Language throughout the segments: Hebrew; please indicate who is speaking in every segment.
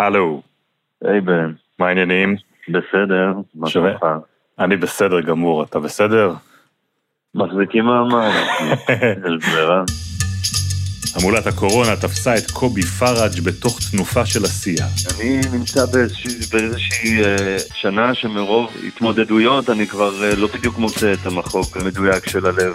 Speaker 1: הלו,
Speaker 2: היי בן,
Speaker 1: מה העניינים?
Speaker 2: בסדר, מה. שלומך?
Speaker 1: אני בסדר גמור, אתה בסדר?
Speaker 2: מחזיקים מעמד, יש ברירה.
Speaker 1: המולת הקורונה תפסה את קובי פראג' בתוך תנופה של עשייה.
Speaker 2: אני נמצא באיזושהי, באיזושהי אה, שנה שמרוב התמודדויות אני כבר אה, לא בדיוק מוצא את המחוק המדויק של הלב.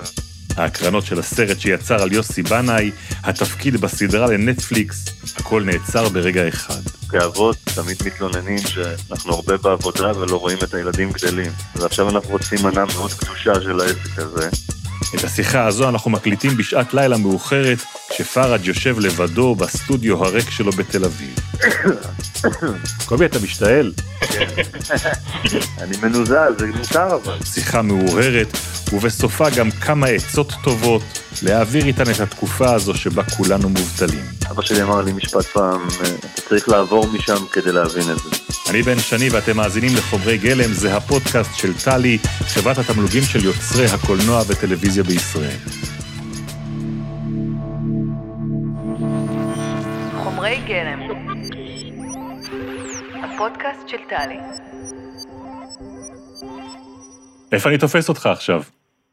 Speaker 1: ההקרנות של הסרט שיצר על יוסי בנאי, התפקיד בסדרה לנטפליקס, הכל נעצר ברגע אחד.
Speaker 2: כאבות תמיד מתלוננים שאנחנו הרבה בעבודה ולא רואים את הילדים גדלים. ועכשיו אנחנו רוצים מנה מאוד קדושה של העסק הזה.
Speaker 1: את השיחה הזו אנחנו מקליטים בשעת לילה מאוחרת, כשפראג' יושב לבדו בסטודיו הריק שלו בתל אביב. קובי, אתה משתעל?
Speaker 2: אני מנוזל, זה מותר אבל.
Speaker 1: שיחה מאוהרת, ובסופה גם כמה עצות טובות להעביר איתן את התקופה הזו שבה כולנו מובטלים.
Speaker 2: אבא שלי אמר לי משפט פעם, אה, אתה צריך לעבור משם כדי להבין את זה.
Speaker 1: אני בן שני ואתם מאזינים לחומרי גלם, זה הפודקאסט של טלי, חברת התמלוגים של יוצרי הקולנוע וטלוויזיה בישראל.
Speaker 3: חומרי גלם. הפודקאסט של טלי.
Speaker 1: איפה אני תופס אותך עכשיו?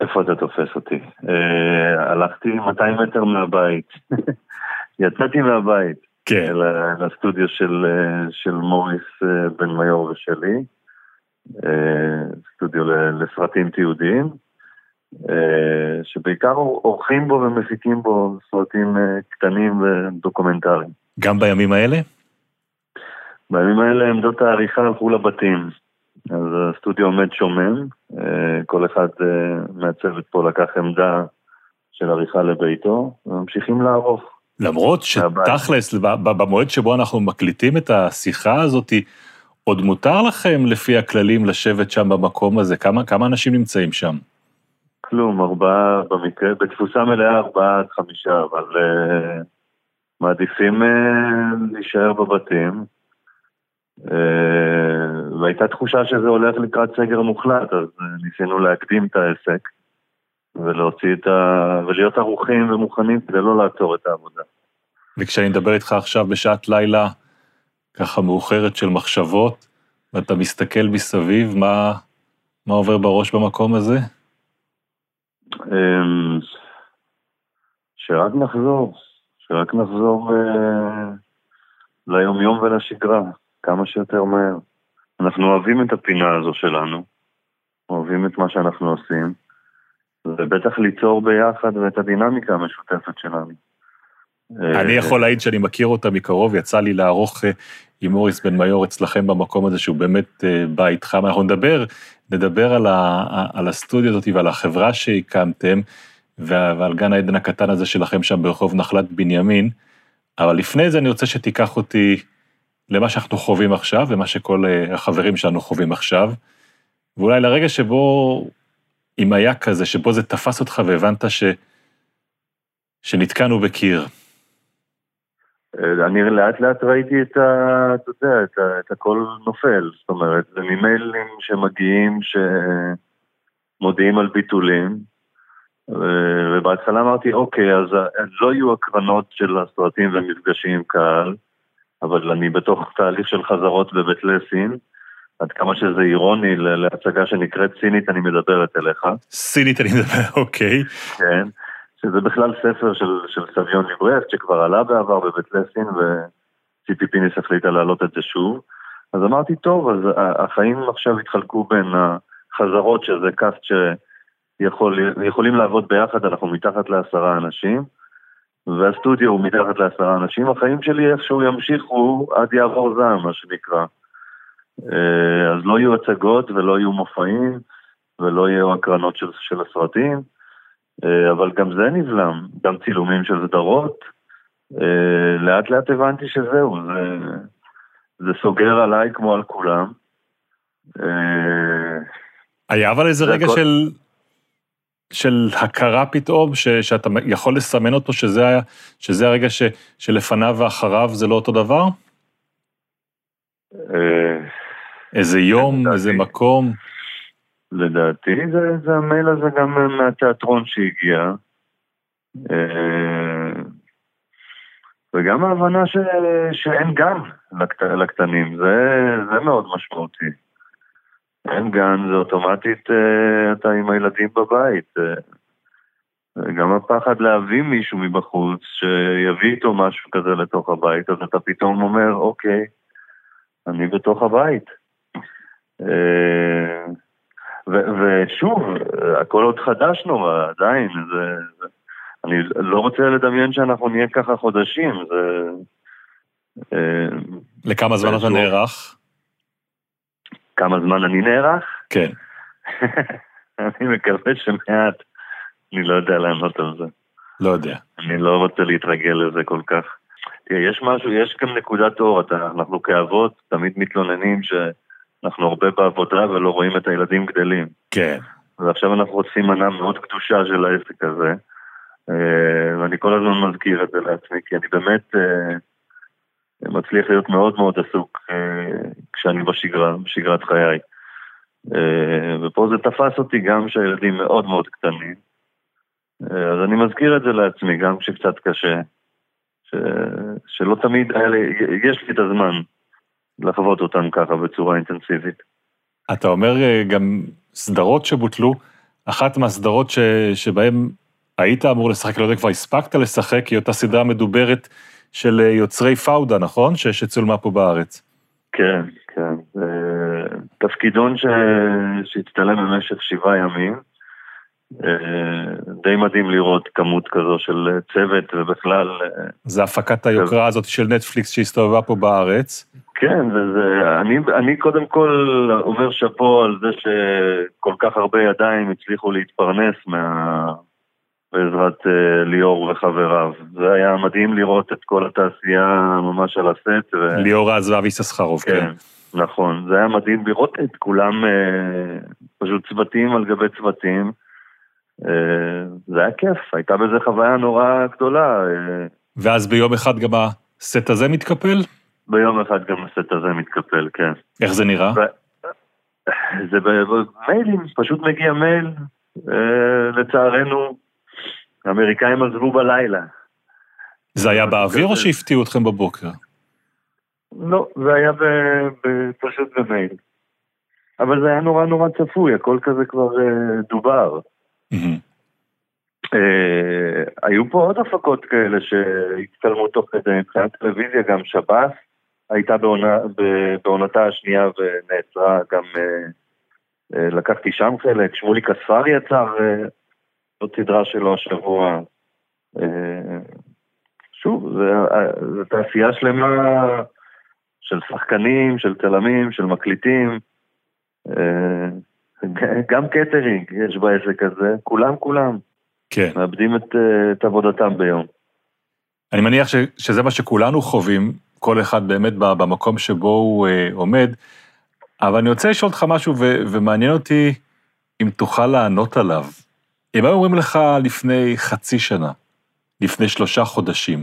Speaker 2: איפה אתה תופס אותי? אה, הלכתי 200 מטר מהבית. יצאתי מהבית
Speaker 1: כן.
Speaker 2: לסטודיו של, אה, של מוריס אה, בן מיור ושלי, אה, סטודיו לסרטים תיעודיים, שבעיקר עורכים בו ומפיקים בו סרטים קטנים ודוקומנטריים.
Speaker 1: גם בימים האלה?
Speaker 2: בימים האלה עמדות העריכה הלכו לבתים. אז הסטודיו עומד שומם, אה, כל אחד אה, מהצוות פה לקח עמדה של עריכה לביתו, וממשיכים לערוך.
Speaker 1: למרות. שתכלס, במועד שבו אנחנו מקליטים את השיחה הזאת, עוד מותר לכם לפי הכללים לשבת שם במקום הזה? כמה, כמה אנשים נמצאים שם?
Speaker 2: כלום, ארבעה במקרה, בתפוסה מלאה ארבעה עד חמישה, אבל uh, מעדיפים uh, להישאר בבתים. Uh, והייתה תחושה שזה הולך לקראת סגר מוחלט, אז uh, ניסינו להקדים את העסק ולהוציא את ה... ולהיות ערוכים ומוכנים כדי לא לעצור את העבודה.
Speaker 1: וכשאני מדבר איתך עכשיו בשעת לילה ככה מאוחרת של מחשבות, ואתה מסתכל מסביב, מה, מה עובר בראש במקום הזה?
Speaker 2: אמ, שרק נחזור, שרק נחזור אה, ליומיום ולשגרה, כמה שיותר מהר. אנחנו אוהבים את הפינה הזו שלנו, אוהבים את מה שאנחנו עושים, ובטח ליצור ביחד ואת הדינמיקה המשותפת שלנו.
Speaker 1: אני
Speaker 2: אה,
Speaker 1: יכול להעיד שאני מכיר אותה מקרוב, יצא לי לערוך אה, עם מוריס בן מיור אצלכם במקום הזה, שהוא באמת בית חם. אנחנו נדבר, נדבר על, ה, על הסטודיו הזאת ועל החברה שהקמתם, ועל גן העדן הקטן הזה שלכם שם ברחוב נחלת בנימין, אבל לפני זה אני רוצה שתיקח אותי למה שאנחנו חווים עכשיו, ומה שכל אה, החברים שלנו חווים עכשיו, ואולי לרגע שבו, אם היה כזה, שבו זה תפס אותך והבנת ש... שנתקענו בקיר.
Speaker 2: אה, אני לאט לאט ראיתי את ה... אתה יודע, את, ה, את הכל נופל, זאת אומרת, זה ממיילים שמגיעים, שמודיעים על ביטולים, ובהתחלה אמרתי, אוקיי, אז לא יהיו הקרנות של הסרטים ומפגשים עם קהל, אבל אני בתוך תהליך של חזרות בבית לסין, עד כמה שזה אירוני להצגה שנקראת סינית, אני מדברת אליך.
Speaker 1: סינית אני מדבר, אוקיי.
Speaker 2: כן, שזה בכלל ספר של, של סביון ליברכט שכבר עלה בעבר בבית לסין וציפי פינס החליטה להעלות את זה שוב. אז אמרתי, טוב, אז החיים עכשיו התחלקו בין החזרות, שזה קאסט שיכולים לעבוד ביחד, אנחנו מתחת לעשרה אנשים, והסטודיו הוא מתחת לעשרה אנשים, החיים שלי איכשהו ימשיכו עד יעבור זעם, מה שנקרא. אה, אז לא יהיו הצגות ולא יהיו מופעים ולא יהיו הקרנות של, של הסרטים. אה, אבל גם זה נבלם, גם צילומים של סדרות. אה, לאט לאט הבנתי שזהו, זה, זה סוגר עליי כמו על כולם.
Speaker 1: היה אבל איזה
Speaker 2: זה
Speaker 1: רגע
Speaker 2: הכל.
Speaker 1: של, של הכרה פתאום, ש, שאתה יכול לסמן אותו, שזה, היה, שזה הרגע ש, שלפניו ואחריו זה לא אותו דבר?
Speaker 2: אה,
Speaker 1: איזה יום,
Speaker 2: לדעתי.
Speaker 1: איזה מקום?
Speaker 2: לדעתי זה, זה המייל הזה גם מהתיאטרון שהגיע. אה, וגם ההבנה ש, שאין גן, לקט, לקטנים, זה, זה מאוד משמעותי. אין גן, זה אוטומטית אה, אתה עם הילדים בבית. אה, גם הפחד להביא מישהו מבחוץ, שיביא איתו משהו כזה לתוך הבית, אז אתה פתאום אומר, אוקיי, אני בתוך הבית. אה, ושוב, הכל עוד חדש נורא, עדיין, זה, זה, אני לא רוצה לדמיין שאנחנו נהיה ככה חודשים, זה...
Speaker 1: לכמה זמן אתה נערך?
Speaker 2: כמה זמן אני נערך?
Speaker 1: כן.
Speaker 2: אני מקווה שמעט. אני לא יודע לענות על זה.
Speaker 1: לא יודע.
Speaker 2: אני לא רוצה להתרגל לזה כל כך. תראה, יש משהו, יש גם נקודת אור, אתה, אנחנו כאבות תמיד מתלוננים שאנחנו הרבה בעבודה ולא רואים את הילדים גדלים.
Speaker 1: כן.
Speaker 2: ועכשיו אנחנו רוצים מנה מאוד קדושה של העסק הזה, אה, ואני כל הזמן מזכיר את זה לעצמי, כי אני באמת אה, מצליח להיות מאוד מאוד עסוק אה, כשאני בשגרה, בשגרת חיי. ופה זה תפס אותי גם שהילדים מאוד מאוד קטנים. אז אני מזכיר את זה לעצמי, גם כשקצת קשה, ש... שלא תמיד היה לי, יש לי את הזמן לחוות אותם ככה בצורה אינטנסיבית.
Speaker 1: אתה אומר גם סדרות שבוטלו, אחת מהסדרות ש... שבהן היית אמור לשחק, לא יודע, כבר הספקת לשחק, היא אותה סדרה מדוברת של יוצרי פאודה, נכון? ש... שצולמה פה בארץ.
Speaker 2: כן, כן. תפקידון ש... שהצטלם במשך שבעה ימים. אה, די מדהים לראות כמות כזו של צוות ובכלל... אה,
Speaker 1: זה הפקת היוקרה הזאת של נטפליקס שהסתובבה פה בארץ.
Speaker 2: כן, וזה, אני, אני קודם כל אומר שאפו על זה שכל כך הרבה ידיים הצליחו להתפרנס מה... בעזרת uh, ליאור וחבריו. זה היה מדהים לראות את כל התעשייה ממש על הסט. ו...
Speaker 1: ליאור אז ואבי ססחרוב, כן. כן.
Speaker 2: נכון, זה היה מדהים לראות את כולם uh, פשוט צוותים על גבי צוותים. אה, זה היה כיף, הייתה בזה חוויה נורא גדולה. אה.
Speaker 1: ואז ביום אחד גם הסט הזה מתקפל?
Speaker 2: ביום אחד גם הסט הזה מתקפל, כן.
Speaker 1: איך זה נראה?
Speaker 2: זה במיילים, פשוט מגיע מייל, אה, לצערנו, האמריקאים עזבו בלילה.
Speaker 1: זה היה באוויר או שהפתיעו אתכם בבוקר?
Speaker 2: לא, זה היה פשוט במייל. אבל זה היה נורא נורא צפוי, הכל כזה כבר דובר. אה, היו פה עוד הפקות כאלה שהצטלמו תוך כדי, מבחינת טלוויזיה, גם שב"ס הייתה בעונתה השנייה ונעצרה, גם אה, אה, לקחתי שם חלק, שמוליק אספר יצר עוד סדרה שלו השבוע. שוב, זו תעשייה שלמה של שחקנים, של צלמים, של מקליטים. גם קטרינג יש בעסק הזה, כולם כולם.
Speaker 1: כן.
Speaker 2: מאבדים את, אה, את עבודתם ביום.
Speaker 1: אני מניח ש, שזה מה שכולנו חווים, כל אחד באמת במקום שבו הוא אה, עומד, אבל אני רוצה לשאול אותך משהו, ו, ומעניין אותי אם תוכל לענות עליו. אם היו אומרים לך לפני חצי שנה, לפני שלושה חודשים,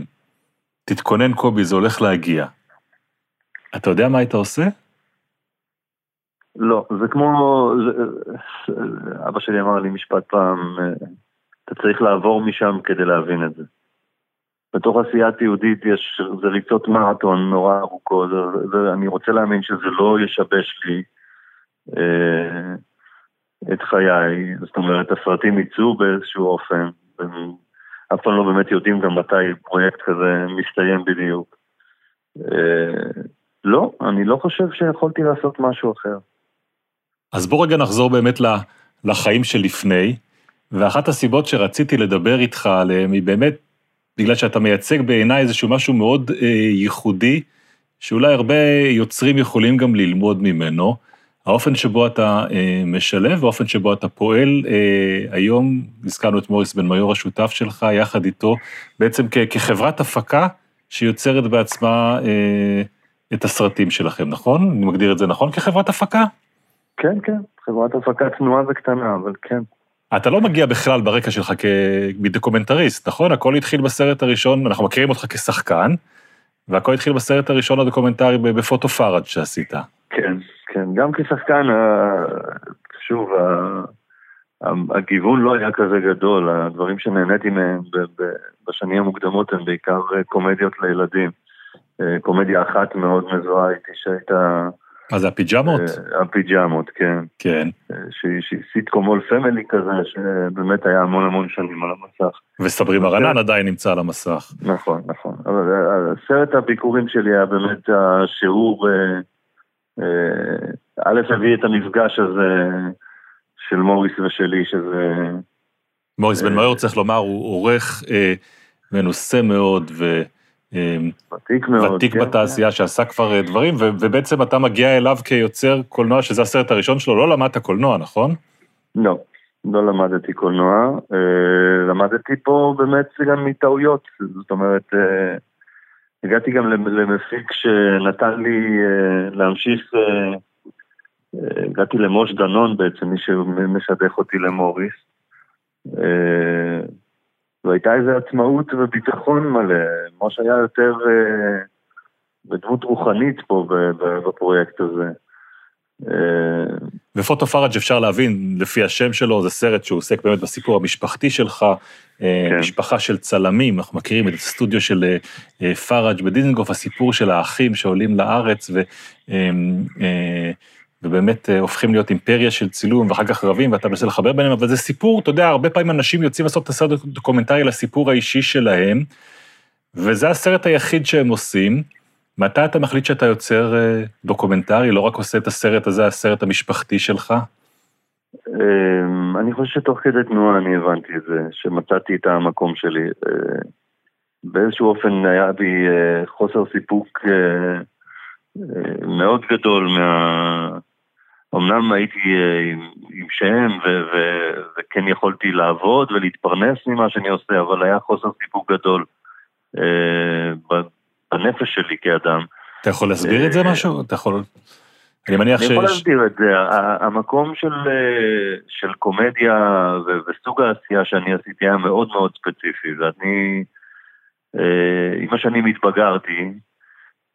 Speaker 1: תתכונן קובי, זה הולך להגיע, אתה יודע מה היית עושה?
Speaker 2: לא, זה כמו, אבא שלי אמר לי משפט פעם, אתה צריך לעבור משם כדי להבין את זה. בתוך עשיית יהודית יש, זה ריצות מרתון נורא ארוכות, ואני רוצה להאמין שזה לא ישבש לי אה, את חיי, זאת אומרת, הסרטים יצאו באיזשהו אופן, הם אף פעם לא באמת יודעים גם מתי פרויקט כזה מסתיים בדיוק. אה, לא, אני לא חושב שיכולתי לעשות משהו אחר.
Speaker 1: אז בוא רגע נחזור באמת לחיים שלפני, ואחת הסיבות שרציתי לדבר איתך עליהם היא באמת בגלל שאתה מייצג בעיניי איזשהו משהו מאוד אה, ייחודי, שאולי הרבה יוצרים יכולים גם ללמוד ממנו. האופן שבו אתה אה, משלב, האופן שבו אתה פועל, אה, היום הזכרנו את מוריס בן מיור השותף שלך, יחד איתו, בעצם כ- כחברת הפקה שיוצרת בעצמה אה, את הסרטים שלכם, נכון? אני מגדיר את זה נכון כחברת הפקה?
Speaker 2: כן, כן, חברת הפקה צנועה וקטנה, אבל כן.
Speaker 1: אתה לא מגיע בכלל ברקע שלך כדוקומנטריסט, נכון? הכל התחיל בסרט הראשון, אנחנו מכירים אותך כשחקן, והכל התחיל בסרט הראשון הדוקומנטרי בפוטו פרג' שעשית.
Speaker 2: כן, כן, גם כשחקן, אה, שוב, הגיוון לא היה כזה גדול, הדברים שנהניתי מהם בשנים המוקדמות הם בעיקר קומדיות לילדים. אה, קומדיה אחת מאוד מזוהה איתי שהייתה...
Speaker 1: מה זה הפיג'מות?
Speaker 2: אה, הפיג'מות, כן.
Speaker 1: כן.
Speaker 2: אה, שהיא סיטקום all family כזה, שבאמת היה המון המון שנים על המסך.
Speaker 1: וסברי מרנן עדיין נמצא על המסך.
Speaker 2: נכון, נכון. אבל אה, סרט הביקורים שלי היה באמת השיעור, אה, אה, א' הביא את המפגש הזה של מוריס ושלי, שזה...
Speaker 1: מוריס בן מאור, צריך לומר, הוא עורך אה, מנוסה מאוד ו... אה,
Speaker 2: ותיק מאוד.
Speaker 1: ותיק
Speaker 2: כן.
Speaker 1: בתעשייה שעשה כבר אה, דברים, ו- ובעצם אתה מגיע אליו כיוצר קולנוע, שזה הסרט הראשון שלו, לא למדת קולנוע, נכון?
Speaker 2: לא, לא למדתי קולנוע. אה, למדתי פה באמת גם מטעויות. זאת אומרת, אה, הגעתי גם למ- למפיק שנתן לי אה, להמשיך, אה, אה, הגעתי למוש דנון בעצם, מי שמשדך אותי למוריס. והייתה איזו עצמאות וביטחון מלא. מוש היה יותר בדמות רוחנית פה בפרויקט הזה. אה,
Speaker 1: ופוטו פראג' אפשר להבין, לפי השם שלו, זה סרט שהוא עוסק באמת בסיפור המשפחתי שלך, אה,
Speaker 2: כן.
Speaker 1: משפחה של צלמים, אנחנו מכירים את הסטודיו של אה, פראג' בדיזנגוף, הסיפור של האחים שעולים לארץ, ו, ובאמת הופכים להיות אימפריה של צילום, ואחר כך רבים, ואתה מנסה לחבר ביניהם, אבל זה סיפור, אתה יודע, הרבה פעמים אנשים יוצאים לעשות את הסרט הדוקומנטרי לסיפור האישי שלהם, וזה הסרט היחיד שהם עושים. מתי אתה מחליט שאתה יוצר אה, דוקומנטרי, לא רק עושה את הסרט הזה, הסרט המשפחתי שלך?
Speaker 2: אמ, אני חושב שתוך כדי תנועה אני הבנתי את זה, שמצאתי את המקום שלי. אה, באיזשהו אופן היה בי אה, חוסר סיפוק מאוד גדול מה... אמנם הייתי עם, שם ו- ו- וכן יכולתי לעבוד ולהתפרנס ממה שאני עושה, אבל היה חוסר סיפוק גדול בנפש שלי כאדם.
Speaker 1: אתה יכול להסביר את זה
Speaker 2: אה,
Speaker 1: משהו? אתה יכול... אני מניח
Speaker 2: אני יכול
Speaker 1: שיש...
Speaker 2: להסביר את זה, המקום של, אה, של קומדיה וסוג העשייה שאני עשיתי היה מאוד מאוד ספציפי, ואני אה, עם השנים התבגרתי,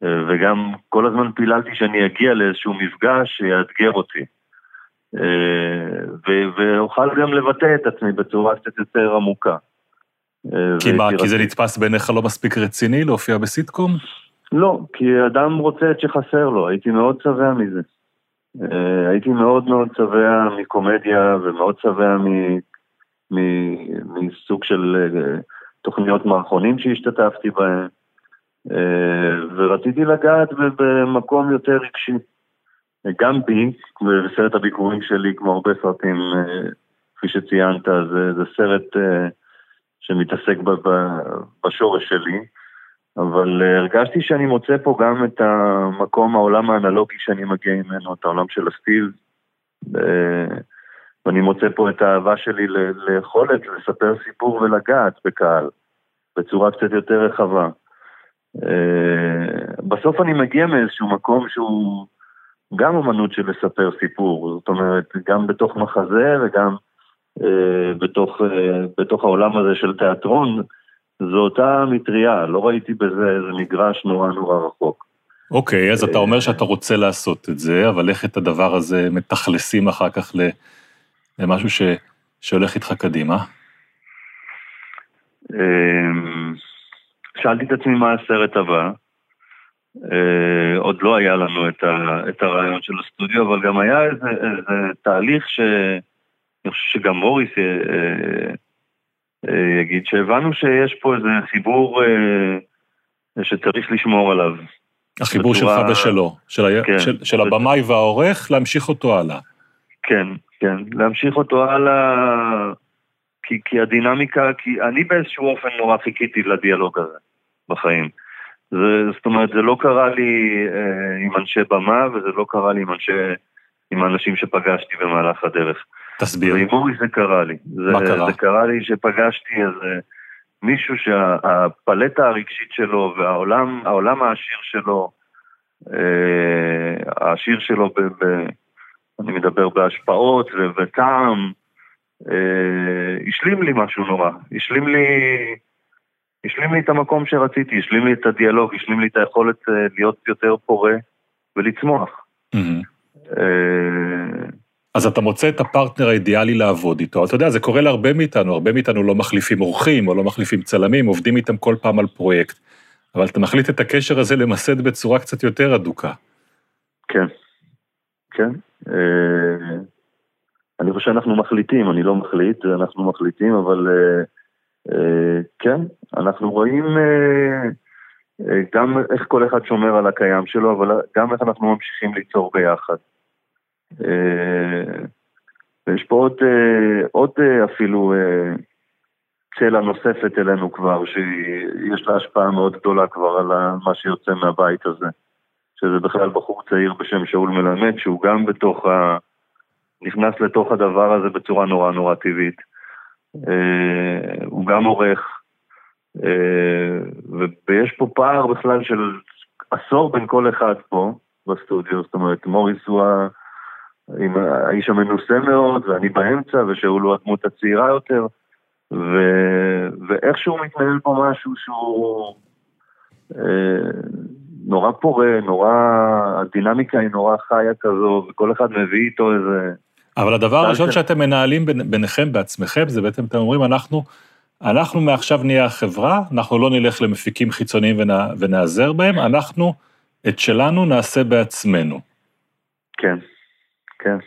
Speaker 2: וגם כל הזמן פיללתי שאני אגיע לאיזשהו מפגש שיאתגר אותי. ואוכל גם לבטא את עצמי בצורה קצת יותר עמוקה. אה,
Speaker 1: כי מה, כי זה. נתפס בעיניך לא מספיק רציני להופיע בסיטקום?
Speaker 2: לא, כי אדם רוצה את שחסר לו, הייתי מאוד שבע מזה. אה, הייתי מאוד מאוד שבע מקומדיה ומאוד שבע מ- מ- מסוג של אה, תוכניות מערכונים שהשתתפתי בהן, ורציתי לגעת במקום יותר רגשי. גם בי, בסרט הביקורים שלי, כמו הרבה סרטים, כפי שציינת, זה, זה סרט שמתעסק ב- ב- בשורש שלי. אבל uh, הרגשתי שאני מוצא פה גם את המקום, העולם האנלוגי שאני מגיע ממנו, את העולם של הסטיל, uh, ואני מוצא פה את האהבה שלי ליכולת לספר סיפור ולגעת בקהל, בצורה קצת יותר רחבה. Uh, בסוף אני מגיע מאיזשהו מקום שהוא גם אמנות של לספר סיפור, זאת אומרת, גם בתוך מחזה וגם בתוך, uh, בתוך העולם הזה של תיאטרון, זו אותה מטריה, לא ראיתי בזה איזה מגרש נורא נורא רחוק.
Speaker 1: אוקיי, אז אתה
Speaker 2: אה,
Speaker 1: אומר שאתה רוצה לעשות את זה, אבל איך את הדבר הזה מתכלסים אחר כך למשהו ש... שהולך איתך קדימה?
Speaker 2: אמ, שאלתי את עצמי מה הסרט הבא. אה, עוד לא היה לנו את, ה, את הרעיון של הסטודיו, אבל גם היה איזה, איזה תהליך שאני חושב שגם מוריס אה, אה, אה, יגיד, שהבנו שיש פה איזה חיבור שצריך לשמור עליו.
Speaker 1: החיבור
Speaker 2: בצורה-
Speaker 1: שלך ושלו, של.
Speaker 2: כן.
Speaker 1: של, של הבמאי והעורך, להמשיך אותו הלאה.
Speaker 2: כן, כן, להמשיך אותו הלאה, כי, כי הדינמיקה, כי אני באיזשהו אופן נורא חיכיתי לדיאלוג הזה בחיים. זה, זאת אומרת, זה לא קרה לי אה, עם אנשי במה, וזה לא קרה לי עם אנשי, עם האנשים שפגשתי במהלך הדרך.
Speaker 1: תסביר.
Speaker 2: ועם אורי זה קרה לי. זה,
Speaker 1: מה קרה?
Speaker 2: זה קרה לי שפגשתי איזה מישהו שהפלטה הרגשית שלו והעולם העולם העשיר שלו, אה, העשיר שלו, ב, ב, אני מדבר בהשפעות ובטעם, אה, השלים לי משהו נורא. השלים לי, השלים לי את המקום שרציתי, השלים לי את הדיאלוג, השלים לי את היכולת אה, להיות יותר פורה ולצמוח. אה,
Speaker 1: אז אתה מוצא את הפרטנר האידיאלי לעבוד איתו. אתה יודע, זה קורה להרבה מאיתנו, הרבה מאיתנו לא מחליפים אורחים או לא מחליפים צלמים, עובדים איתם כל פעם על פרויקט. אבל אתה מחליט את הקשר הזה למסד בצורה קצת יותר הדוקה.
Speaker 2: כן, כן. אה, אני חושב שאנחנו מחליטים, אני לא מחליט, אנחנו מחליטים, אבל אה, אה, כן, אנחנו רואים גם איך כל אחד שומר על הקיים שלו, אבל גם איך אנחנו ממשיכים ליצור ביחד. ויש פה עוד, עוד אפילו צלע נוספת אלינו כבר, שיש לה השפעה מאוד גדולה כבר על מה שיוצא מהבית הזה. שזה בכלל בחור צעיר בשם שאול מלמד, שהוא גם בתוך ה... נכנס לתוך הדבר הזה בצורה נורא נורא טבעית. אה, הוא גם עורך, אה, ויש פה פער בכלל של עשור בין כל אחד פה בסטודיו, זאת אומרת, מוריס הוא ה... עם האיש המנוסה מאוד, ואני באמצע, ושאול הוא הדמות הצעירה יותר, ו... ואיכשהו מתנהל פה משהו שהוא... אה, נורא פורה, נורא, הדינמיקה היא נורא חיה כזו, וכל אחד מביא איתו איזה...
Speaker 1: אבל הדבר הראשון שאתם מנהלים ביניכם בעצמכם, זה בעצם אתם אומרים, אנחנו, אנחנו מעכשיו נהיה החברה, אנחנו לא נלך למפיקים חיצוניים ונע, ונעזר בהם, אנחנו את שלנו נעשה בעצמנו.
Speaker 2: כן, כן.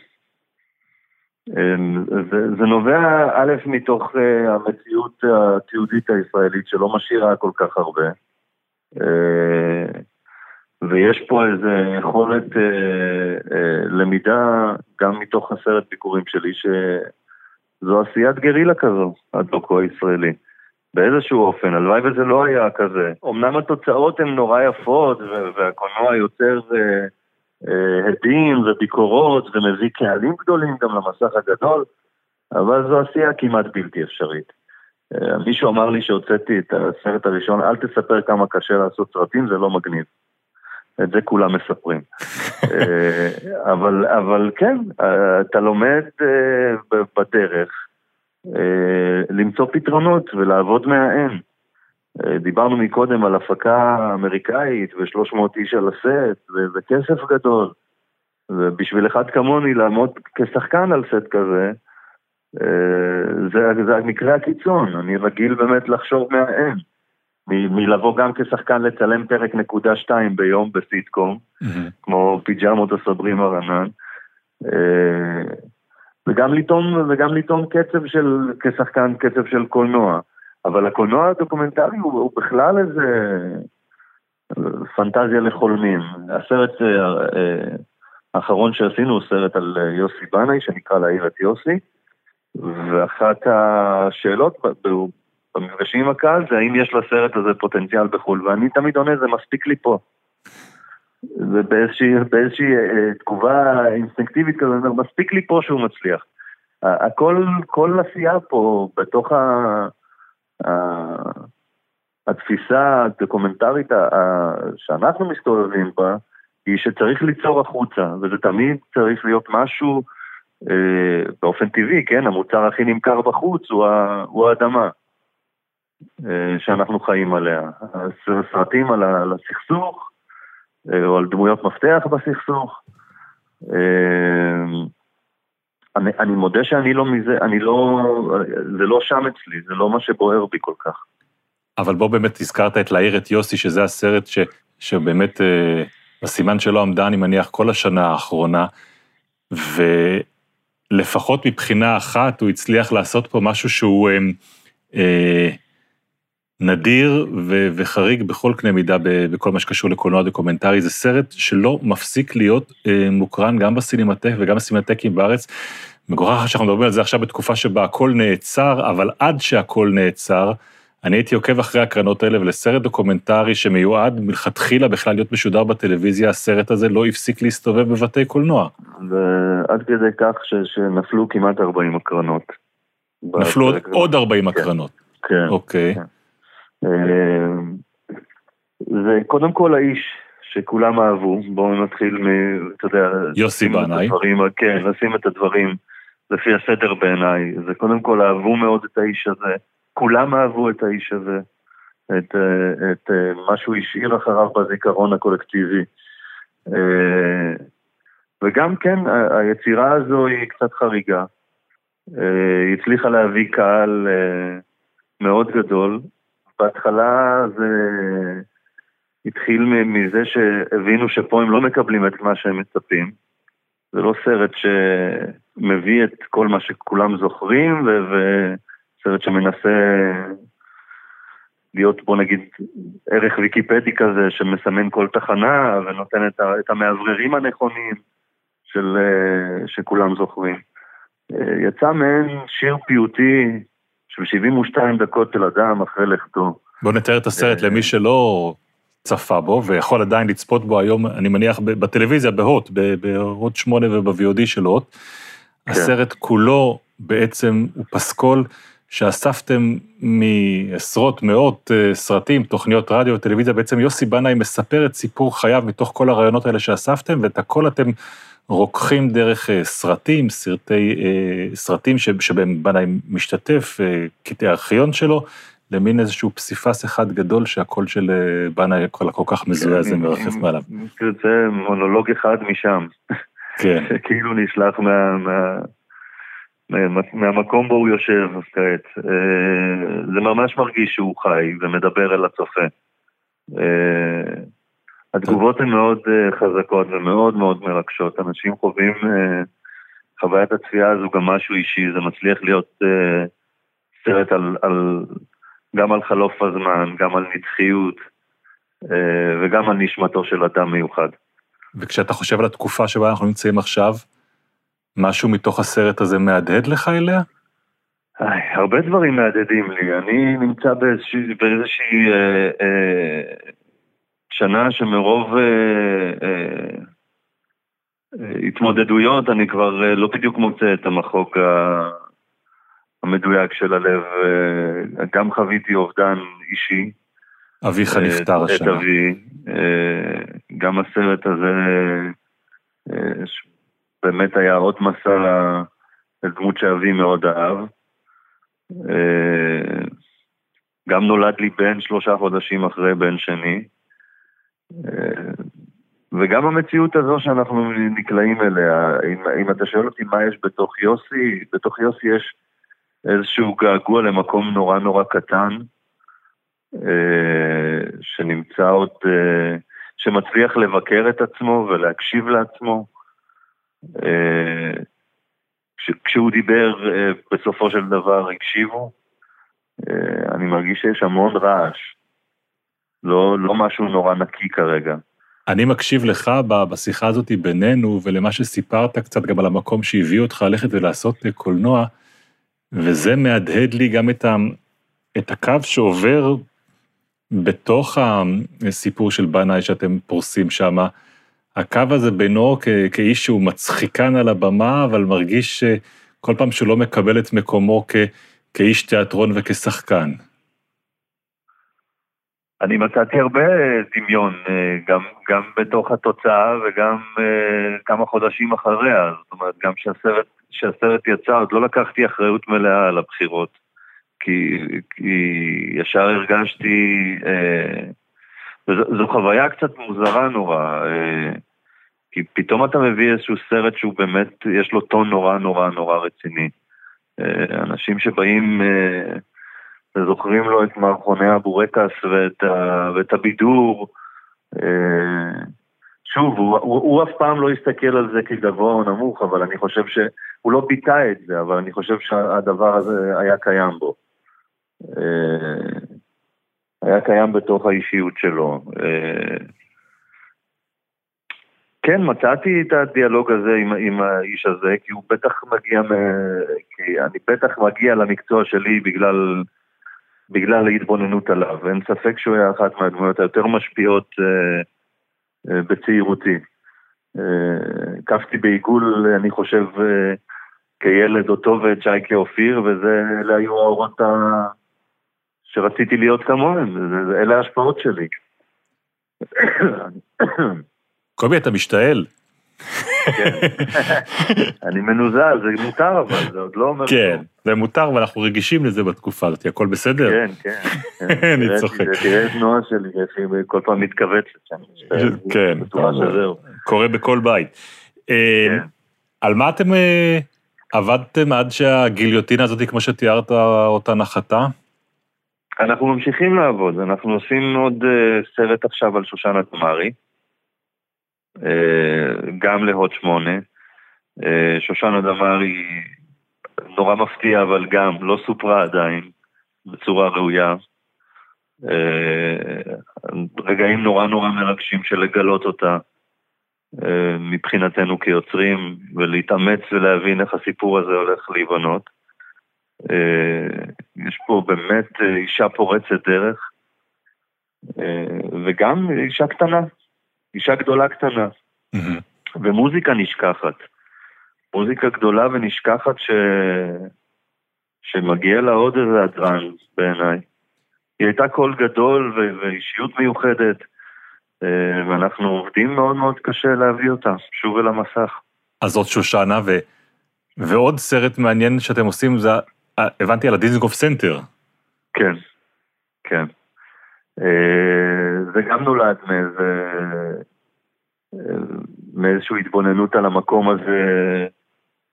Speaker 2: אמ, זה, זה נובע א', מתוך אה, המציאות התיעודית הישראלית שלא משאירה כל כך הרבה. אה, ויש פה איזו יכולת אה, למידה גם מתוך הסרט ביקורים שלי, שזו עשיית גרילה כזו, הדוקו הישראלי. באיזשהו אופן, הלוואי וזה לא היה כזה. אמנם התוצאות הן נורא יפות, והקולנוע אה, אה, הדים וביקורות, ומביא קהלים גדולים גם למסך הגדול, אבל זו עשייה כמעט בלתי אפשרית. אה, מישהו אמר לי שהוצאתי את הסרט הראשון, אל תספר כמה קשה לעשות סרטים, זה לא מגניב. את זה כולם מספרים. אה, אבל, אבל כן, אה, אתה לומד אה, בדרך למצוא פתרונות ולעבוד מהאם. דיברנו מקודם על הפקה אמריקאית ו-300 איש על הסט וכסף גדול. ובשביל אחד כמוני לעמוד כשחקן על סט כזה, זה, זה המקרה הקיצון, אני רגיל באמת לחשוב מהאם. מלבוא גם כשחקן לצלם פרק נקודה שתיים ביום בסיטקום, mm-hmm. כמו פיג'מות הסברים הרנן, אה, וגם לטעום, וגם לטעום קצב של, כשחקן קצב של קולנוע. אבל הקולנוע הדוקומנטרי הוא, הוא בכלל איזה פנטזיה לחולמים. הסרט אה, האחרון שעשינו הוא סרט על יוסי בנאי, שנקרא להעיר את יוסי, ואחת השאלות במפגשים עם הקהל זה האם יש לסרט הזה פוטנציאל בחו"ל, ואני תמיד עונה, זה מספיק לי פה. ובאיזושהי באיזושהי, אה, תגובה אינסטינקטיבית אומר, מספיק לי פה שהוא מצליח. הכל, כל עשייה פה, בתוך ה, התפיסה הדוקומנטרית שאנחנו מסתובבים בה, היא שצריך ליצור החוצה, וזה תמיד צריך להיות משהו אה, באופן טבעי, כן? המוצר הכי נמכר בחוץ הוא, הוא האדמה. אה, שאנחנו חיים עליה. סרטים על הסכסוך, אה, או על דמויות מפתח בסכסוך. אני, אני מודה שאני לא מזה, אני לא, זה לא שם אצלי, זה לא מה שבוער בי כל כך.
Speaker 1: אבל בוא באמת הזכרת את להעיר את יוסי, שזה הסרט ש, שבאמת אה, בסימן שלו עמדה, אני מניח, כל השנה האחרונה, ולפחות מבחינה אחת הוא הצליח לעשות פה משהו שהוא... אה, אה, נדיר ו- וחריג בכל קנה מידה בכל מה שקשור לקולנוע דוקומנטרי. זה סרט שלא מפסיק להיות אה, מוקרן גם בסינמטק וגם בסינמטקים בארץ. מגוחך שאנחנו מדברים על זה עכשיו בתקופה שבה הכל נעצר, אבל עד שהכל נעצר, אני הייתי עוקב אחרי הקרנות האלה, ולסרט דוקומנטרי שמיועד מלכתחילה בכלל להיות משודר בטלוויזיה, הסרט הזה לא הפסיק להסתובב בבתי קולנוע.
Speaker 2: ועד כדי כך ש, שנפלו כמעט 40 הקרנות.
Speaker 1: נפלו עוד, עוד 40 כן. הקרנות.
Speaker 2: כן.
Speaker 1: אוקיי. כן.
Speaker 2: זה קודם כל האיש שכולם אהבו, בואו נתחיל מ... אתה יודע...
Speaker 1: יוסי בנאי.
Speaker 2: כן, לשים את הדברים לפי הסדר בעיניי. זה קודם כל אהבו מאוד את האיש הזה, כולם אהבו את האיש הזה, את, את מה שהוא השאיר אחריו בזיכרון הקולקטיבי. וגם כן, היצירה הזו היא קצת חריגה. היא הצליחה להביא קהל מאוד גדול, בהתחלה זה התחיל מזה שהבינו שפה הם לא מקבלים את מה שהם מצפים. זה לא סרט שמביא את כל מה שכולם זוכרים, וסרט שמנסה להיות, בוא נגיד, ערך ויקיפדי כזה, שמסמן כל תחנה ונותן את המאווררים הנכונים של, שכולם זוכרים. יצא מעין שיר פיוטי של 72 דקות של אדם אחרי לכתו.
Speaker 1: בוא נתאר את הסרט למי שלא צפה בו, ויכול עדיין לצפות בו היום, אני מניח, בטלוויזיה, בהוט, בהוט 8 וב-VOD של הוט. כן. הסרט כולו בעצם הוא פסקול שאספתם מעשרות, מאות אה, סרטים, תוכניות רדיו וטלוויזיה, בעצם יוסי בנאי מספר את סיפור חייו מתוך כל הרעיונות האלה שאספתם, ואת הכל אתם רוקחים דרך אה, סרטים, סרטי, אה, סרטים שבהם בנאי משתתף, קטעי ארכיון שלו, למין איזשהו פסיפס אחד גדול שהקול של אה, בנה כל כך מזוהה זה מרחף מעליו.
Speaker 2: זה מונולוג אחד משם. כן. שכאילו נשלח מה, מה, מה, מהמקום בו הוא יושב כעת. אה, זה ממש מרגיש שהוא חי ומדבר אל הצופה. אה, התגובות הן מאוד חזקות ומאוד מאוד מרגשות. אנשים חווים, חוויית הצפייה הזו גם משהו אישי, זה מצליח להיות סרט על, על גם על חלוף הזמן, גם על נצחיות אה, וגם על נשמתו של אדם מיוחד.
Speaker 1: וכשאתה חושב על התקופה שבה אנחנו נמצאים עכשיו, משהו מתוך הסרט הזה מהדהד לך אליה?
Speaker 2: איי, הרבה דברים מהדהדים לי. אני נמצא באיזושהי, באיזושהי אה, אה, שנה שמרוב אה, אה, אה, התמודדויות אני כבר אה, לא בדיוק מוצא את המחוק ה... המדויק של הלב. אה, גם חוויתי אובדן אישי.
Speaker 1: אביך אה, נפטר השנה.
Speaker 2: את אבי. אה, גם הסרט הזה באמת היה עוד מסע לדמות שאבי מאוד אהב. גם נולד לי בן שלושה חודשים אחרי בן שני. וגם המציאות הזו שאנחנו נקלעים אליה, אם, אם אתה שואל אותי מה יש בתוך יוסי, בתוך יוסי יש איזשהו געגוע למקום נורא נורא קטן, אה, שנמצא עוד, אה, שמצליח לבקר את עצמו ולהקשיב לעצמו. אה, כשהוא דיבר, בסופו של דבר הקשיבו. אני מרגיש שיש המון רעש. לא, לא משהו נורא נקי כרגע.
Speaker 1: אני מקשיב לך בשיחה הזאת בינינו, ולמה שסיפרת קצת גם על המקום שהביא אותך ללכת ולעשות קולנוע, וזה מהדהד לי גם את, ה, את הקו שעובר בתוך הסיפור של בנאי שאתם פורסים שם. הקו הזה בינו כ, כאיש שהוא מצחיקן על הבמה, אבל מרגיש שכל פעם שהוא לא מקבל את מקומו כ, כאיש תיאטרון וכשחקן.
Speaker 2: אני מצאתי הרבה דמיון, אה, גם, גם בתוך התוצאה וגם אה, כמה חודשים אחריה. זאת אומרת, גם כשהסרט שהסרט יצא, עוד לא לקחתי אחריות מלאה על הבחירות, כי, כי ישר הרגשתי, אה, חוויה קצת מוזרה נורא, אה, כי פתאום אתה מביא איזשהו סרט שהוא באמת, יש לו טון נורא נורא נורא רציני. אה, אנשים שבאים אה, וזוכרים לו את מערכוני הבורקס ואת, ה, ואת הבידור, אה, שוב, הוא, הוא, הוא אף פעם לא הסתכל על זה כגבוה או נמוך, אבל אני חושב שהוא לא ביטא את זה, אבל אני חושב שהדבר הזה היה קיים בו. אה, היה קיים בתוך האישיות שלו. אה, כן, מצאתי את הדיאלוג הזה עם, עם האיש הזה, כי הוא בטח מגיע, מ... כי אני בטח מגיע למקצוע שלי בגלל, בגלל ההתבוננות עליו. אין ספק שהוא היה אחת מהדמויות היותר משפיעות uh, אה, בצעירותי. הקפתי אה, בעיגול, אני חושב, אה, כילד אותו ואת שייקה אופיר, ואלה היו האורות ה... שרציתי להיות כמוהם, אלה ההשפעות שלי.
Speaker 1: קובי, אתה משתעל.
Speaker 2: כן. אני מנוזל, זה מותר אבל, זה עוד לא אומר...
Speaker 1: כן, זה מותר ואנחנו רגישים לזה בתקופה הזאת, הכל בסדר?
Speaker 2: כן, כן.
Speaker 1: אני צוחק.
Speaker 2: תראה את תנועה שלי, איך היא כל פעם מתכווצת שם.
Speaker 1: כן, קורה בכל בית. אה, כן. על מה אתם אה, עבדתם עד שהגיליוטינה הזאת, כמו שתיארת אותה, נחתה?
Speaker 2: אנחנו ממשיכים לעבוד, אנחנו עושים עוד אה, סרט עכשיו על שושנה תמרי, גם להוט שמונה. אה, שושנה דמארי נורא מפתיע, אבל גם לא סופרה עדיין בצורה ראויה. רגעים נורא נורא מרגשים של לגלות אותה מבחינתנו כיוצרים, ולהתאמץ ולהבין איך הסיפור הזה הולך להיבנות. אה, יש פה באמת אה, אישה פורצת דרך, אה, וגם אישה קטנה, אישה גדולה קטנה, ומוזיקה נשכחת. מוזיקה גדולה ונשכחת ש... שמגיע לה עוד איזה הדרן בעיניי. היא הייתה קול גדול ו... ואישיות מיוחדת, ואנחנו עובדים מאוד מאוד קשה להביא אותה שוב אל המסך.
Speaker 1: אז זאת שושנה, ו... ועוד סרט מעניין שאתם עושים זה אה, הבנתי על הדיזנגוף סנטר.
Speaker 2: כן, כן. אה, זה גם נולד מאיזה... אה, מאיזושהי התבוננות על המקום הזה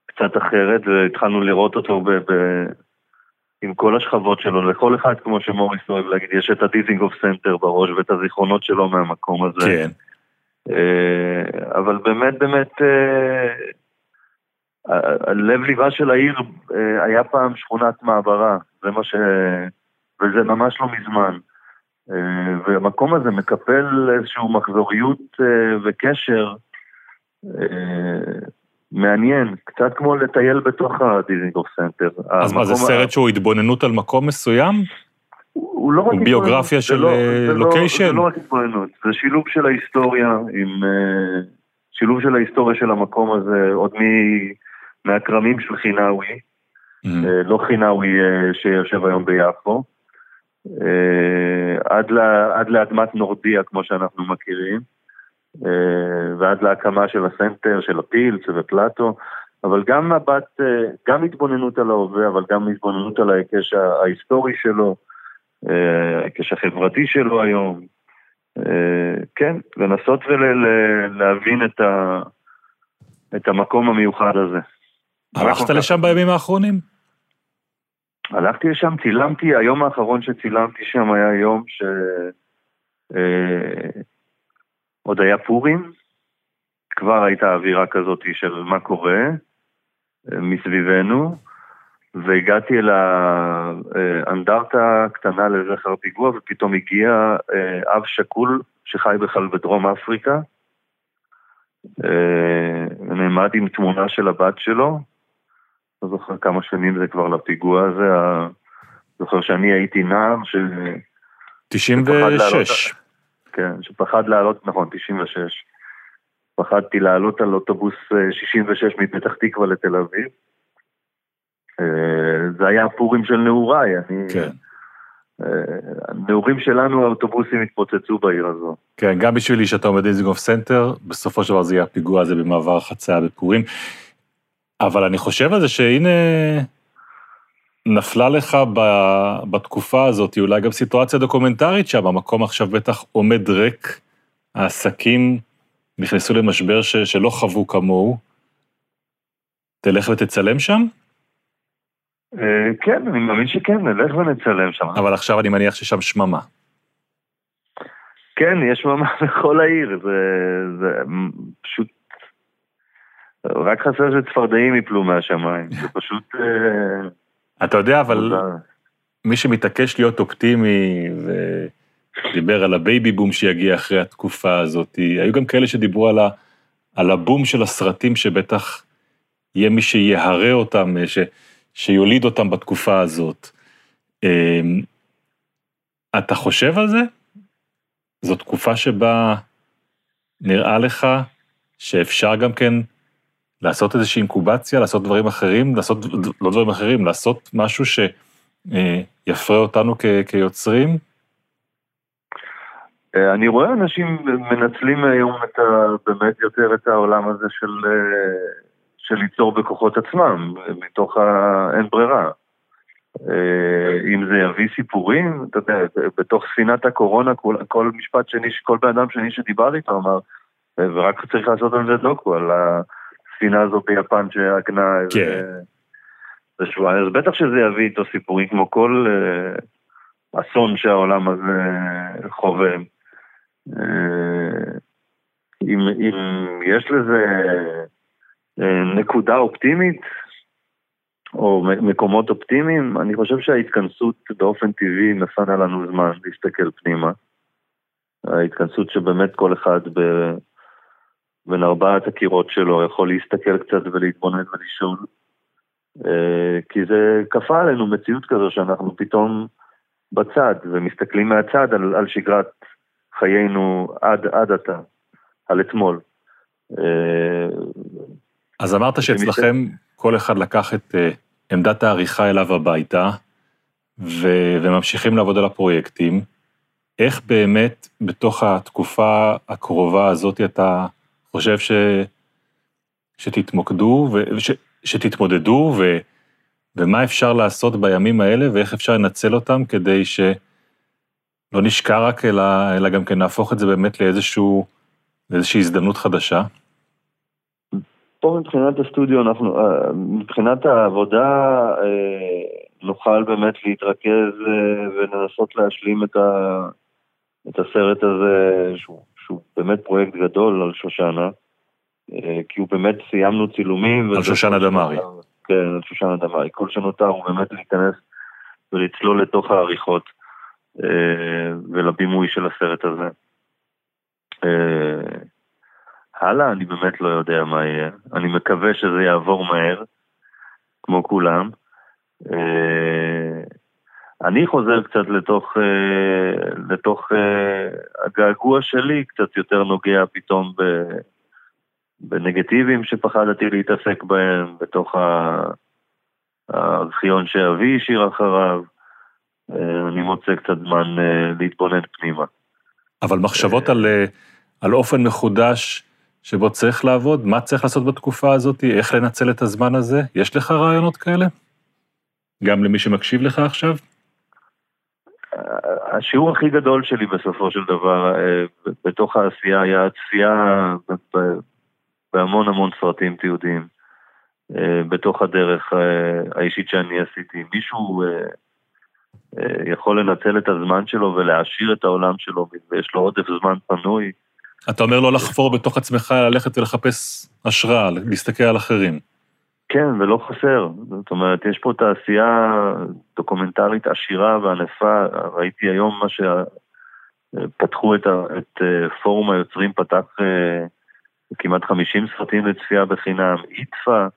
Speaker 2: קצת אחרת, והתחלנו לראות אותו ב... ב... עם כל השכבות שלו, לכל אחד, כמו שמוריס אוהב להגיד, יש את הדיזינגוף סנטר בראש ואת הזיכרונות שלו מהמקום הזה.
Speaker 1: כן.
Speaker 2: אבל באמת, באמת, לב ליבה של העיר אה, היה פעם שכונת מעברה, זה מה ש... וזה ממש לא מזמן. אה, והמקום הזה מקפל איזושהי מחזוריות אה, וקשר מעניין, קצת כמו לטייל בתוך הדיזינגוף סנטר.
Speaker 1: אז מה, זה סרט שהוא התבוננות על מקום מסוים?
Speaker 2: הוא לא רק התבוננות.
Speaker 1: ביוגרפיה של לוקיישן?
Speaker 2: לא, זה לא רק התבוננות, זה שילוב של ההיסטוריה עם... שילוב של ההיסטוריה של המקום הזה, עוד. מהכרמים של חינאווי. אה, לא חינאווי אה, שיושב היום ביפו, אה, עד, לה, עד לאדמת נורדיה כמו שאנחנו מכירים, ועד להקמה של הסנטר, של הפילץ ופלטו, אבל גם מבט, גם התבוננות על ההווה, אבל גם התבוננות על ההיקש ההיסטורי שלו, ההיקש החברתי שלו היום. כן, לנסות ולהבין את, ה, את המקום המיוחד הזה.
Speaker 1: הלכת לשם בימים האחרונים?
Speaker 2: הלכתי לשם, צילמתי, היום האחרון שצילמתי שם היה יום ש... אה, עוד היה פורים, כבר הייתה אווירה כזאת של מה קורה אה, מסביבנו, והגעתי אל האנדרטה הקטנה לזכר פיגוע, ופתאום הגיע אה, אב שכול שחי בכלל בדרום אפריקה, אה, נעמד עם תמונה של הבת שלו, לא זוכר כמה שנים זה כבר לפיגוע הזה, זוכר שאני הייתי נער ש...
Speaker 1: 96.
Speaker 2: כן, שפחד לעלות, נכון, 96. פחדתי לעלות על אוטובוס 66 אה, מפתח תקווה לתל אביב. אה, זה היה הפורים של נעוריי, אני... כן. הנעורים שלנו, האוטובוסים התפוצצו בעיר הזו.
Speaker 1: כן, גם בשבילי שאתה אומר דיזינגוף סנטר, בסופו של דבר זה יהיה הפיגוע הזה במעבר חצייה בפורים. אבל אני חושב על זה שהנה, נפלה לך ב, בתקופה הזאת, אולי גם סיטואציה דוקומנטרית שם, המקום עכשיו בטח עומד ריק, העסקים נכנסו למשבר ש, שלא חוו כמוהו. תלך ותצלם שם?
Speaker 2: אה, כן, אני מאמין שכן, נלך ונצלם שם.
Speaker 1: אבל עכשיו אני מניח ששם שממה.
Speaker 2: כן, יש שממה בכל העיר, זה, זה פשוט רק חסר שצפרדעים יפלו מהשמיים, זה פשוט... אה,
Speaker 1: אתה יודע, אבל מי שמתעקש להיות אופטימי ודיבר על הבייבי בום שיגיע אחרי התקופה הזאת, היו גם כאלה שדיברו על, ה, על הבום של הסרטים שבטח יהיה מי שיהרה אותם, ש, שיוליד אותם בתקופה הזאת. אמ, אתה חושב על זה? זו תקופה שבה נראה לך שאפשר גם כן לעשות איזושהי אינקובציה, לעשות דברים אחרים, לעשות, לא דברים אחרים, לעשות משהו שיפרה אותנו כ, כיוצרים?
Speaker 2: אה, אני רואה אנשים מנצלים היום את ה, באמת יותר את העולם הזה של, אה, של ליצור בכוחות עצמם, מתוך האין ברירה. אה, אם זה יביא סיפורים, אתה יודע, בתוך ספינת הקורונה, כל, כל משפט שני, כל בן אדם שני שדיבר איתו אמר, ורק צריך לעשות על זה דוקו, על ה... הספינה הזאת ביפן שעגנה איזה... כן. שבועיים, אז בטח שזה יביא איתו סיפורים כמו כל uh, האסון שהעולם הזה חווה. אם, אם יש לזה נקודה אופטימית, או מקומות אופטימיים, אני חושב שההתכנסות באופן טבעי נתנה לנו זמן להסתכל פנימה. ההתכנסות שבאמת כל אחד ב... בין ארבעת הקירות שלו יכול להסתכל קצת ולהתבונן ולשאול. אה, כי זה כפה עלינו מציאות כזו שאנחנו פתאום בצד ומסתכלים מהצד על, על שגרת חיינו עד, עד עתה, על אתמול.
Speaker 1: אה, אז אמרת שאצלכם כל אחד לקח את uh, עמדת העריכה אליו הביתה, ו- וממשיכים לעבוד על הפרויקטים. איך באמת בתוך התקופה הקרובה הזאת אתה חושב ש... שתתמוקדו, ו... ש... שתתמודדו, ו... ומה אפשר לעשות בימים האלה, ואיך אפשר לנצל אותם כדי שלא נשקע רק, אלא, אלא גם כן נהפוך את זה באמת לאיזשהו, לאיזושהי הזדמנות חדשה?
Speaker 2: פה מבחינת הסטודיו, אנחנו, אה, מבחינת העבודה, אה, נוכל באמת להתרכז אה, ולנסות להשלים את, ה, את הסרט הזה, שהוא, שהוא באמת פרויקט גדול על שושנה, כי הוא באמת סיימנו צילומים.
Speaker 1: על שושנה דמארי.
Speaker 2: כן, על שושנה דמארי. כל שנותר הוא באמת להיכנס ולצלול לתוך העריכות ולבימוי של הסרט הזה. הלאה, אני באמת לא יודע מה יהיה. אני מקווה שזה יעבור מהר, כמו כולם. אה, אני חוזר קצת לתוך, אה, לתוך אה, הגעגוע שלי, קצת יותר נוגע פתאום ב, בנגטיבים שפחדתי להתעסק בהם, בתוך הארכיון שאבי השאיר אחריו. אני מוצא קצת זמן להתבונן פנימה.
Speaker 1: אבל מחשבות על, על אופן מחודש שבו צריך לעבוד, מה צריך לעשות בתקופה הזאת, איך לנצל את הזמן הזה? יש לך רעיונות כאלה? גם למי שמקשיב לך עכשיו?
Speaker 2: השיעור הכי גדול שלי בסופו של דבר אה, בתוך העשייה היה הצפייה בהמון המון סרטים תיעודיים אה, בתוך הדרך אה, האישית שאני עשיתי. מישהו יכול לנצל את הזמן שלו ולהעשיר את העולם שלו ויש לו עודף זמן פנוי,
Speaker 1: אתה אומר לא לחפור בתוך עצמך, ללכת ולחפש השראה, להסתכל על אחרים.
Speaker 2: כן, ולא חסר. זאת אומרת, יש פה תעשייה דוקומנטרית עשירה וענפה. ראיתי היום מה שפתחו את, את אה, פורום היוצרים, פתח אה, כמעט 50 סרטים לצפייה בחינם. איטפה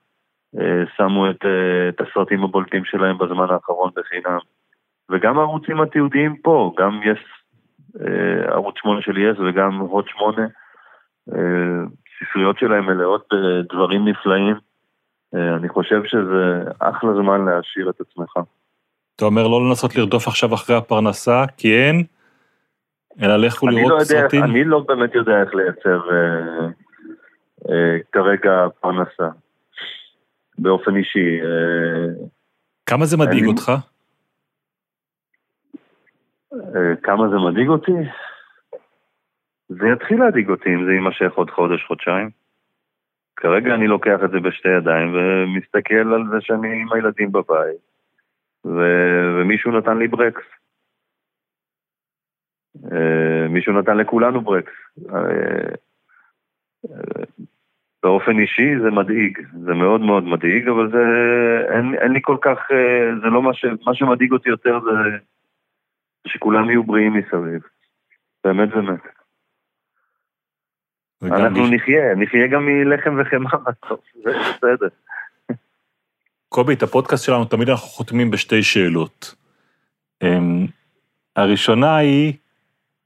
Speaker 2: אה, שמו את, את הסרטים הבולטים שלהם בזמן האחרון בחינם. וגם הערוצים התיעודיים פה, גם אה, ערוץ 8 של יס וגם הוט 8, ספריות שלהם מלאות בדברים נפלאים. אה, אני חושב שזה אחלה זמן להעשיר את עצמך.
Speaker 1: אתה אומר לא לנסות לרדוף עכשיו אחרי הפרנסה, כי אין, אלא לכו לראות
Speaker 2: לא
Speaker 1: סרטים?
Speaker 2: אני לא באמת יודע איך לייצר אה, אה, כרגע פרנסה, באופן אישי. אה,
Speaker 1: כמה זה מדאיג אני... אותך?
Speaker 2: אה, כמה זה מדאיג אותי? זה יתחיל להדאיג אותי אם זה יימשך עוד חודש, חודשיים. כרגע אני לוקח את זה בשתי ידיים ומסתכל על זה שאני עם הילדים בבית, ו... ומישהו נתן לי ברקס. אה, מישהו נתן לכולנו ברקס. אה, באופן אישי זה מדאיג, זה מאוד מאוד מדאיג, אבל זה, אין, אין לי כל כך, זה לא מה, ש, מה שמדאיג אותי יותר זה שכולם יהיו בריאים מסביב. באמת באמת. אנחנו. נחיה, נחיה גם מלחם וחמאה בסוף, זה בסדר.
Speaker 1: קובי, את הפודקאסט שלנו תמיד אנחנו חותמים בשתי שאלות. אמ, הראשונה היא,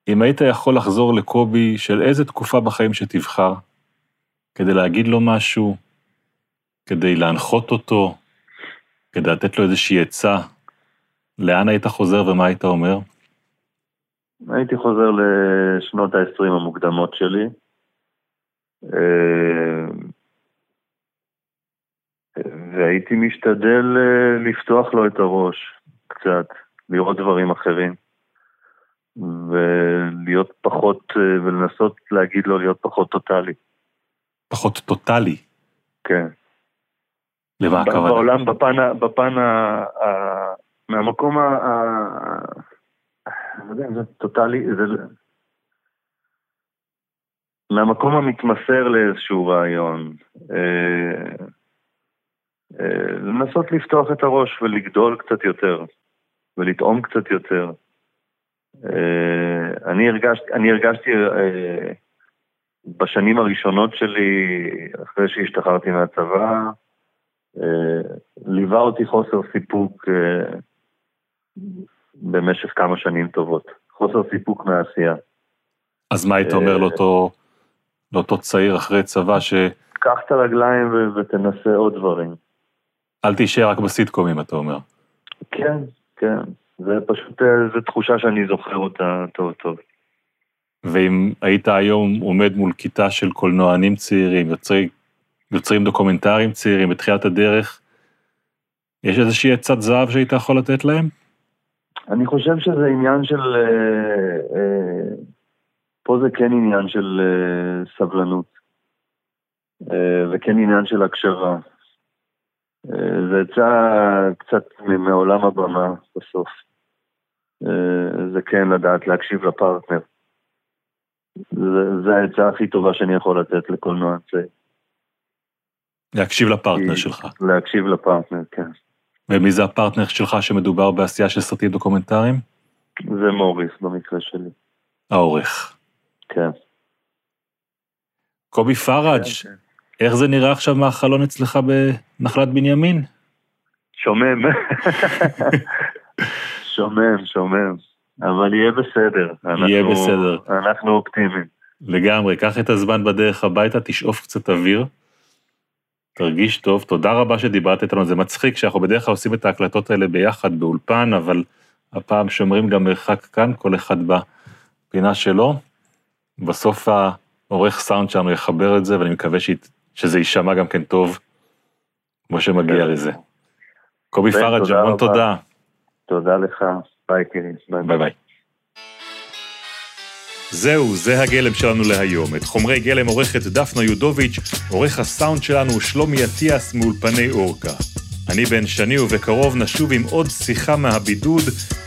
Speaker 1: אם היית יכול לחזור לקובי של איזה תקופה בחיים שתבחר, כדי להגיד לו משהו, כדי להנחות אותו, כדי לתת לו איזושהי עצה, לאן היית חוזר ומה היית אומר?
Speaker 2: הייתי חוזר לשנות ה-20 המוקדמות שלי. אה, והייתי משתדל אה, לפתוח לו את הראש קצת, לראות דברים אחרים, ולהיות פחות, אה, ולנסות להגיד לו להיות פחות טוטאלי.
Speaker 1: פחות טוטאלי?
Speaker 2: כן.
Speaker 1: למה הכוונה?
Speaker 2: בעולם, בפן, בפן ה... ה... מהמקום ה... לא יודע, זה טוטאלי, זה... מהמקום המתמסר לאיזשהו רעיון, אה, אה, לנסות לפתוח את הראש ולגדול קצת יותר, ולטעום קצת יותר. אה, אני הרגשתי, אני הרגשתי בשנים הראשונות שלי, אחרי שהשתחררתי מהצבא, ליווה אותי חוסר סיפוק במשך כמה שנים טובות. חוסר סיפוק מהעשייה.
Speaker 1: אז מה היית אומר לאותו, לאותו צעיר אחרי צבא, שאל
Speaker 2: קח את הרגליים ו- ותנסה עוד דברים.
Speaker 1: תישאר רק בסיטקומים, אתה אומר.
Speaker 2: כן, כן. זה פשוט, אה, זו תחושה שאני זוכר אותה טוב טוב.
Speaker 1: ואם היית היום עומד מול כיתה של קולנוענים צעירים, יוצרי, יוצרים דוקומנטריים צעירים בתחילת הדרך, יש איזושהי עצת זהב שהיית יכול לתת להם?
Speaker 2: אני חושב שזה עניין של... אה, אה, פה זה כן עניין של אה, סבלנות, אה, וכן עניין של הקשבה. אה, זה יצא קצת מעולם הבמה בסוף. זה כן לדעת להקשיב לפרטנר. זה, זה העצה הכי טובה שאני יכול לתת לקולנוע צעיר.
Speaker 1: להקשיב לפרטנר
Speaker 2: כי-
Speaker 1: שלך.
Speaker 2: להקשיב לפרטנר, כן.
Speaker 1: ומי זה הפרטנר שלך שמדובר בעשייה של סרטים דוקומנטריים?
Speaker 2: זה מוריס במקרה שלי,
Speaker 1: העורך.
Speaker 2: כן.
Speaker 1: קובי פרג',
Speaker 2: כן, כן.
Speaker 1: איך זה נראה עכשיו מהחלון אצלך בנחלת בנימין?
Speaker 2: שומם. שומם, שומם. אבל יהיה בסדר.
Speaker 1: יהיה
Speaker 2: אנחנו-
Speaker 1: בסדר.
Speaker 2: אנחנו אופטימיים.
Speaker 1: לגמרי, קח את הזמן בדרך הביתה, תשאוף קצת אוויר. תרגיש טוב, תודה רבה שדיברת איתנו, זה מצחיק שאנחנו בדרך כלל עושים את ההקלטות האלה ביחד באולפן, אבל הפעם שומרים גם מרחק כאן, כל אחד בפינה שלו. בסוף העורך סאונד שלנו יחבר את זה, ואני מקווה שית- שזה יישמע גם כן טוב, כמו שמגיע
Speaker 2: כן.
Speaker 1: לזה. קובי
Speaker 2: בן, פרג',
Speaker 1: המון. תודה.
Speaker 2: תודה לך. ביי, יקירי. ביי.
Speaker 1: ביי ביי. זהו, זה הגלם שלנו להיום. את חומרי גלם עורכת דפנה יודוביץ', עורך הסאונד שלנו שלומי אטיאס מאולפני אורקה. אני בן שני ובקרוב נשוב עם עוד שיחה מהבידוד,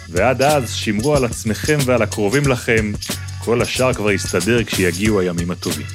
Speaker 1: ועד אז שמרו על עצמכם ועל הקרובים לכם, כל השאר כבר יסתדר כשיגיעו הימים הטובים.